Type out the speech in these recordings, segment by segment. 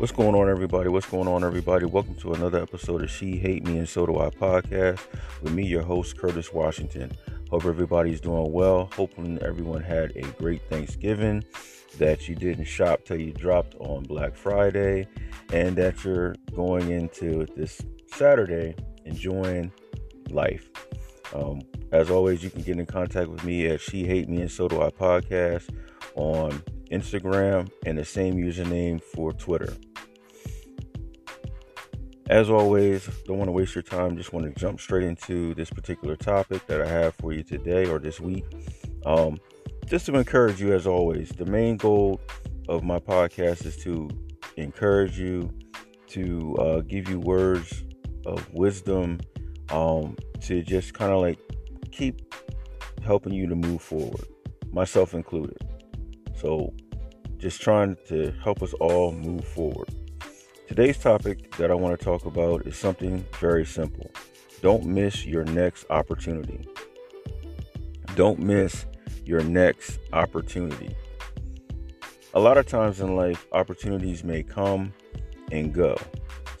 What's going on, everybody? What's going on, everybody? Welcome to another episode of She Hate Me and So Do I podcast with me, your host, Curtis Washington. Hope everybody's doing well. Hoping everyone had a great Thanksgiving, that you didn't shop till you dropped on Black Friday, and that you're going into this Saturday enjoying life. Um, as always, you can get in contact with me at She Hate Me and So Do I podcast on Instagram and the same username for Twitter. As always, don't want to waste your time. Just want to jump straight into this particular topic that I have for you today or this week. Um, just to encourage you, as always, the main goal of my podcast is to encourage you, to uh, give you words of wisdom, um, to just kind of like keep helping you to move forward, myself included. So, just trying to help us all move forward. Today's topic that I want to talk about is something very simple. Don't miss your next opportunity. Don't miss your next opportunity. A lot of times in life, opportunities may come and go.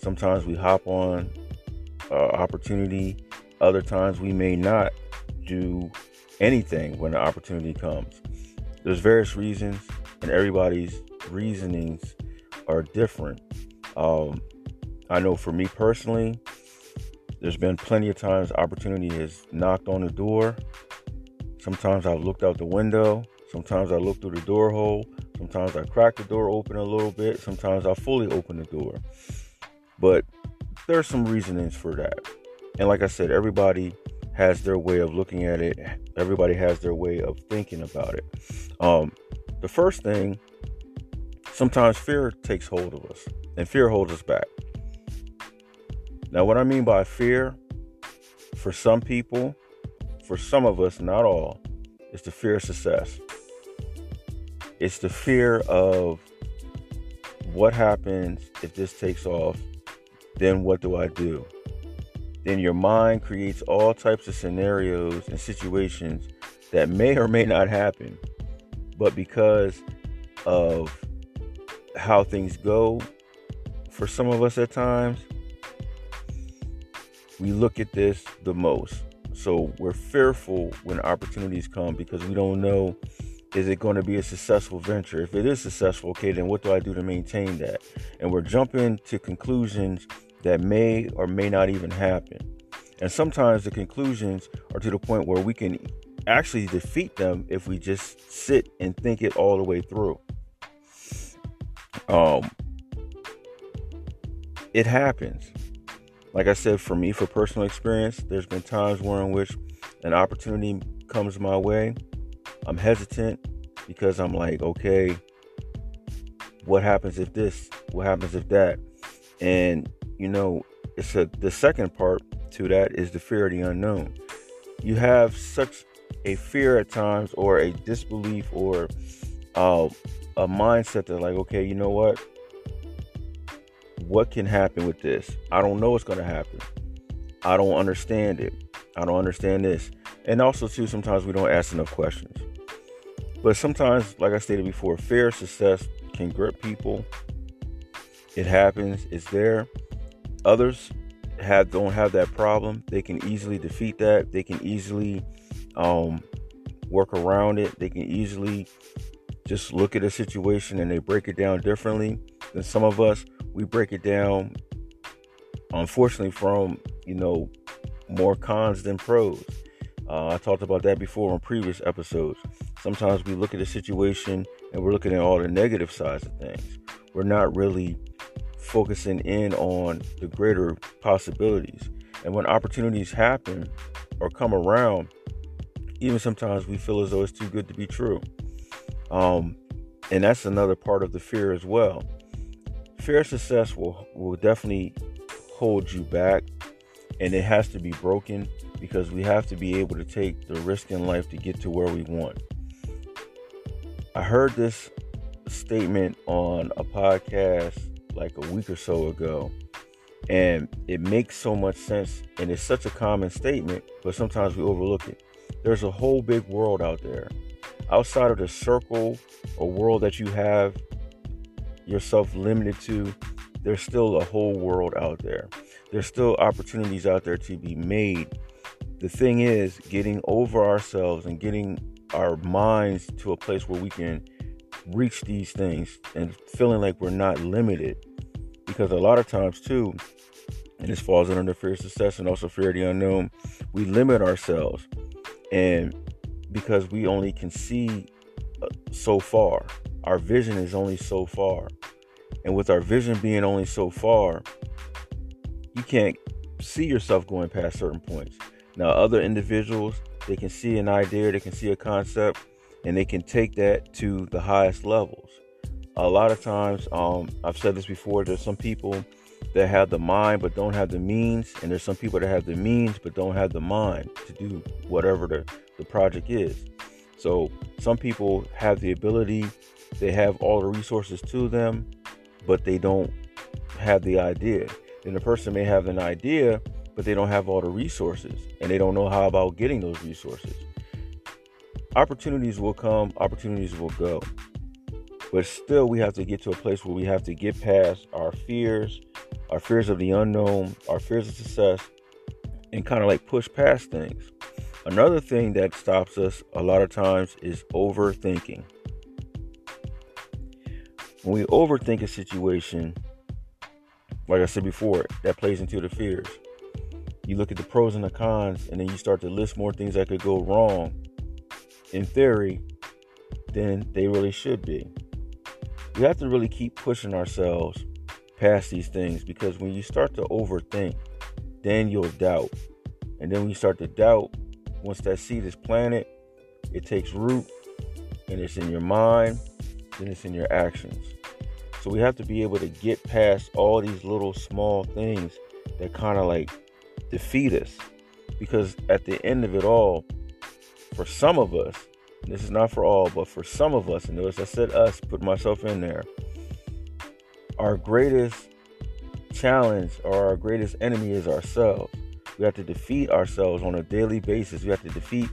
Sometimes we hop on uh, opportunity, other times we may not do anything when the opportunity comes. There's various reasons, and everybody's reasonings are different. Um, I know for me personally, there's been plenty of times opportunity has knocked on the door. Sometimes I've looked out the window. Sometimes I look through the door hole. Sometimes I crack the door open a little bit. Sometimes I fully open the door. But there's some reasonings for that. And like I said, everybody has their way of looking at it. Everybody has their way of thinking about it. Um, the first thing, sometimes fear takes hold of us, and fear holds us back. Now, what I mean by fear, for some people, for some of us, not all, is the fear of success. It's the fear of what happens if this takes off, then what do I do? then your mind creates all types of scenarios and situations that may or may not happen. But because of how things go for some of us at times, we look at this the most. So we're fearful when opportunities come because we don't know is it going to be a successful venture? If it is successful, okay, then what do I do to maintain that? And we're jumping to conclusions that may or may not even happen. And sometimes the conclusions are to the point where we can actually defeat them if we just sit and think it all the way through. Um, it happens. Like I said, for me, for personal experience, there's been times where in which an opportunity comes my way. I'm hesitant because I'm like, okay, what happens if this? What happens if that? And you know, it's a the second part to that is the fear of the unknown. You have such a fear at times, or a disbelief, or uh, a mindset that, like, okay, you know what? What can happen with this? I don't know what's going to happen. I don't understand it. I don't understand this. And also, too, sometimes we don't ask enough questions. But sometimes, like I stated before, fear success can grip people. It happens, it's there. Others have don't have that problem. They can easily defeat that. They can easily um, work around it. They can easily just look at a situation and they break it down differently than some of us. We break it down, unfortunately, from you know more cons than pros. Uh, I talked about that before on previous episodes. Sometimes we look at a situation and we're looking at all the negative sides of things. We're not really focusing in on the greater possibilities. And when opportunities happen or come around, even sometimes we feel as though it's too good to be true. Um, and that's another part of the fear as well. Fear of success will, will definitely hold you back, and it has to be broken because we have to be able to take the risk in life to get to where we want. I heard this statement on a podcast like a week or so ago. And it makes so much sense and it's such a common statement, but sometimes we overlook it. There's a whole big world out there. Outside of the circle or world that you have yourself limited to, there's still a whole world out there. There's still opportunities out there to be made. The thing is, getting over ourselves and getting our minds to a place where we can reach these things and feeling like we're not limited. Because a lot of times, too, and this falls under fear of success and also fear of the unknown, we limit ourselves. And because we only can see uh, so far, our vision is only so far. And with our vision being only so far, you can't see yourself going past certain points. Now, other individuals, they can see an idea, they can see a concept, and they can take that to the highest levels. A lot of times, um, I've said this before, there's some people that have the mind but don't have the means, and there's some people that have the means but don't have the mind to do whatever the, the project is. So, some people have the ability, they have all the resources to them, but they don't have the idea. Then the person may have an idea, but they don't have all the resources and they don't know how about getting those resources. Opportunities will come, opportunities will go. But still, we have to get to a place where we have to get past our fears, our fears of the unknown, our fears of success, and kind of like push past things. Another thing that stops us a lot of times is overthinking. When we overthink a situation, like I said before, that plays into the fears. You look at the pros and the cons, and then you start to list more things that could go wrong in theory than they really should be. We have to really keep pushing ourselves past these things because when you start to overthink, then you'll doubt. And then when you start to doubt, once that seed is planted, it takes root and it's in your mind, then it's in your actions. So we have to be able to get past all these little small things that kind of like defeat us. Because at the end of it all, for some of us, this is not for all, but for some of us, and notice I said us, put myself in there, our greatest challenge or our greatest enemy is ourselves. We have to defeat ourselves on a daily basis. We have to defeat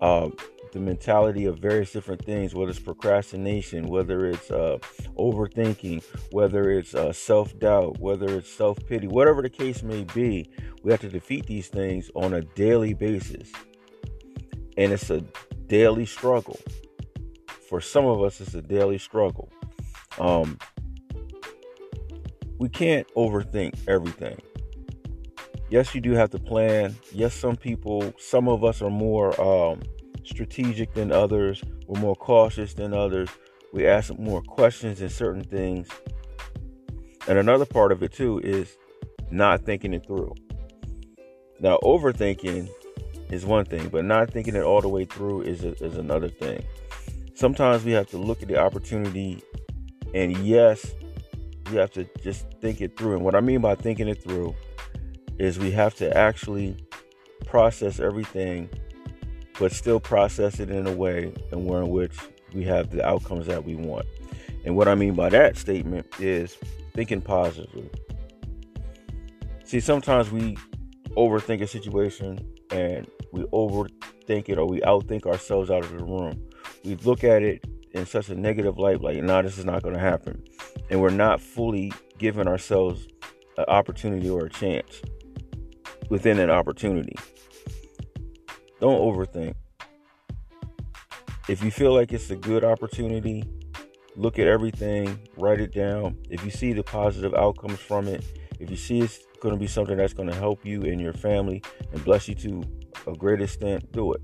uh, the mentality of various different things, whether it's procrastination, whether it's uh, overthinking, whether it's uh, self doubt, whether it's self pity, whatever the case may be. We have to defeat these things on a daily basis. And it's a daily struggle. For some of us, it's a daily struggle. Um, we can't overthink everything. Yes, you do have to plan. Yes, some people, some of us are more um, strategic than others. We're more cautious than others. We ask more questions in certain things. And another part of it too is not thinking it through. Now, overthinking is one thing, but not thinking it all the way through is, a, is another thing. Sometimes we have to look at the opportunity, and yes, you have to just think it through. And what I mean by thinking it through is we have to actually process everything but still process it in a way and in which we have the outcomes that we want. And what I mean by that statement is thinking positively. See, sometimes we overthink a situation and we overthink it or we outthink ourselves out of the room. We look at it in such a negative light, like, nah, this is not going to happen. And we're not fully giving ourselves an opportunity or a chance within an opportunity. Don't overthink. If you feel like it's a good opportunity, look at everything, write it down. If you see the positive outcomes from it, if you see it's going to be something that's going to help you and your family and bless you to a great extent, do it.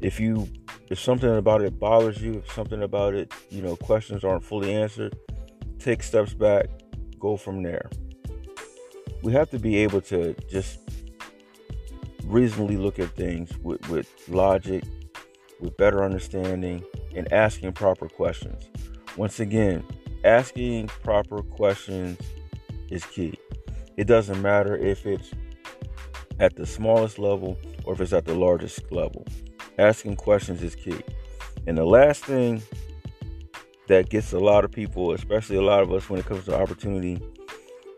If you if something about it bothers you, if something about it, you know, questions aren't fully answered, take steps back, go from there. We have to be able to just reasonably look at things with, with logic, with better understanding, and asking proper questions. Once again, asking proper questions is key. It doesn't matter if it's at the smallest level or if it's at the largest level. Asking questions is key. And the last thing that gets a lot of people, especially a lot of us when it comes to opportunity,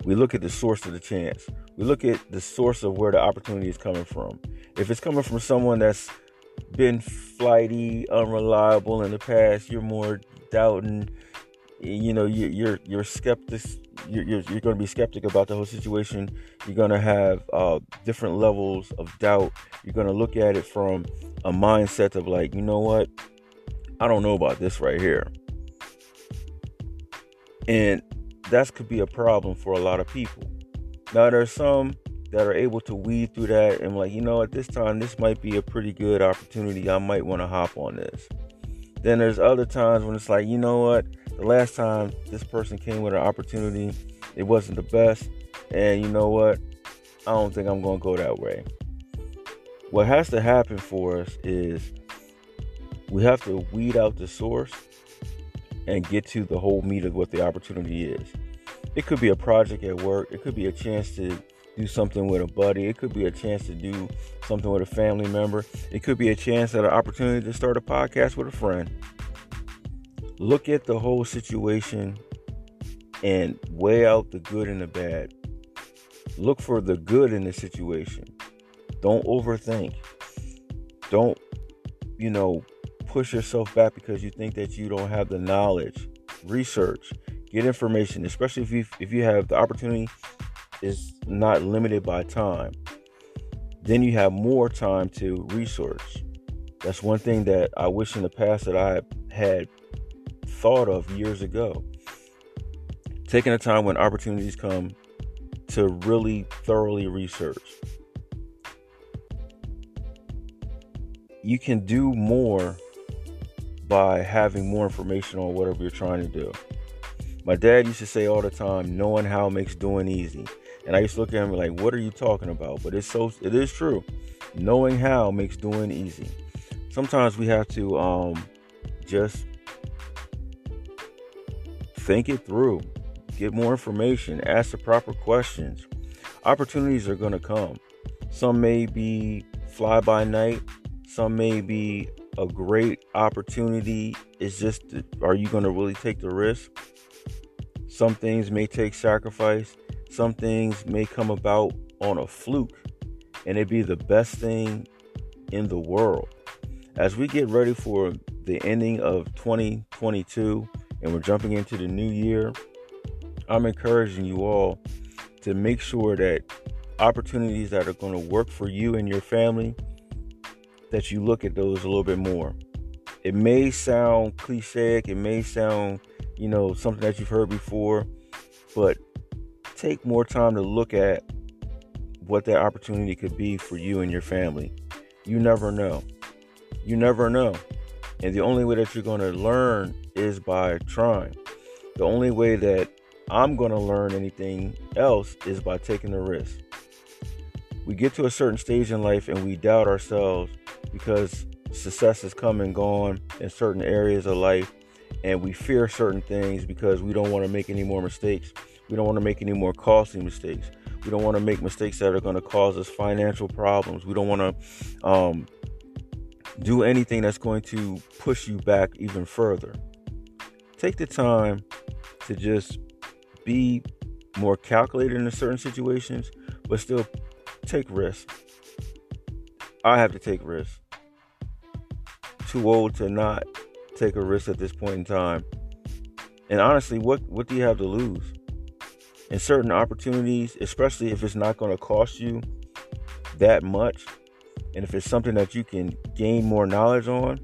we look at the source of the chance. We look at the source of where the opportunity is coming from. If it's coming from someone that's been flighty, unreliable in the past, you're more doubting, you know, you're you're, you're skeptic, you're, you're, you're going to be skeptic about the whole situation. You're going to have uh, different levels of doubt. You're going to look at it from a mindset of like, you know what? I don't know about this right here. And that could be a problem for a lot of people. Now, there's some that are able to weed through that and like, you know, at this time, this might be a pretty good opportunity. I might want to hop on this. Then there's other times when it's like, you know what? The last time this person came with an opportunity, it wasn't the best. And you know what? I don't think I'm going to go that way. What has to happen for us is we have to weed out the source and get to the whole meat of what the opportunity is. It could be a project at work, it could be a chance to do something with a buddy, it could be a chance to do something with a family member, it could be a chance at an opportunity to start a podcast with a friend. Look at the whole situation and weigh out the good and the bad. Look for the good in the situation. Don't overthink. Don't, you know, push yourself back because you think that you don't have the knowledge. Research, get information, especially if you if you have the opportunity is not limited by time. Then you have more time to research. That's one thing that I wish in the past that I had thought of years ago. Taking the time when opportunities come to really thoroughly research. You can do more by having more information on whatever you're trying to do. My dad used to say all the time, knowing how makes doing easy. And I used to look at him like, what are you talking about? But it's so it is true. Knowing how makes doing easy. Sometimes we have to um just think it through, get more information, ask the proper questions. Opportunities are gonna come. Some may be fly by night, some may be a great opportunity. It's just, are you going to really take the risk? Some things may take sacrifice. Some things may come about on a fluke, and it be the best thing in the world. As we get ready for the ending of 2022 and we're jumping into the new year, I'm encouraging you all to make sure that opportunities that are going to work for you and your family that you look at those a little bit more. It may sound cliche, it may sound, you know, something that you've heard before, but take more time to look at what that opportunity could be for you and your family. You never know. You never know. And the only way that you're going to learn is by trying. The only way that I'm going to learn anything else is by taking the risk. We get to a certain stage in life and we doubt ourselves because success has come and gone in certain areas of life and we fear certain things because we don't want to make any more mistakes. We don't want to make any more costly mistakes. We don't want to make mistakes that are going to cause us financial problems. We don't want to um, do anything that's going to push you back even further. Take the time to just be more calculated in certain situations, but still take risks. I have to take risks. Too old to not take a risk at this point in time. And honestly, what what do you have to lose? In certain opportunities, especially if it's not going to cost you that much, and if it's something that you can gain more knowledge on,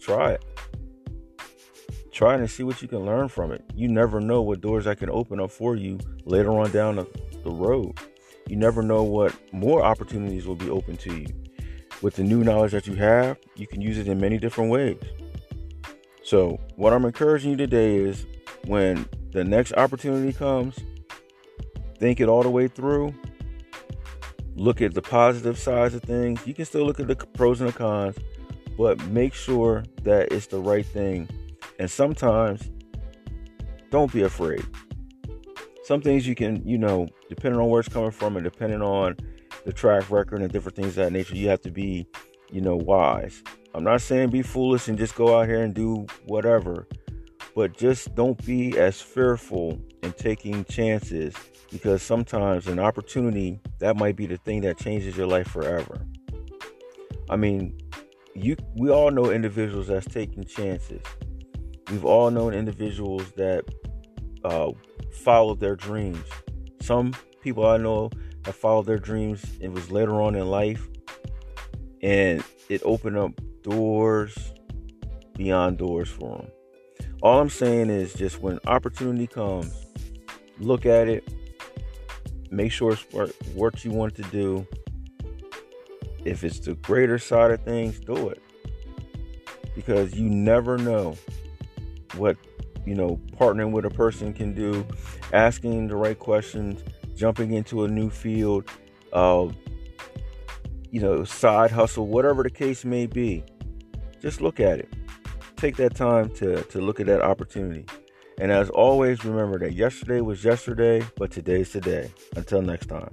try it. Try it and see what you can learn from it. You never know what doors that can open up for you later on down the, the road. You never know what more opportunities will be open to you with the new knowledge that you have, you can use it in many different ways. So, what I'm encouraging you today is when the next opportunity comes, think it all the way through. Look at the positive sides of things. You can still look at the pros and the cons, but make sure that it's the right thing. And sometimes, don't be afraid. Some things you can, you know, depending on where it's coming from and depending on the track record and different things of that nature, you have to be, you know, wise. I'm not saying be foolish and just go out here and do whatever, but just don't be as fearful in taking chances because sometimes an opportunity that might be the thing that changes your life forever. I mean, you we all know individuals that's taking chances. We've all known individuals that uh, followed their dreams. Some people I know have followed their dreams. It was later on in life, and it opened up doors beyond doors for them. All I'm saying is just when opportunity comes, look at it, make sure it's what you want to do. If it's the greater side of things, do it. Because you never know what, you know, partnering with a person can do, asking the right questions, jumping into a new field, uh, you know, side hustle, whatever the case may be. Just look at it. Take that time to, to look at that opportunity. And as always, remember that yesterday was yesterday, but today's today. Until next time.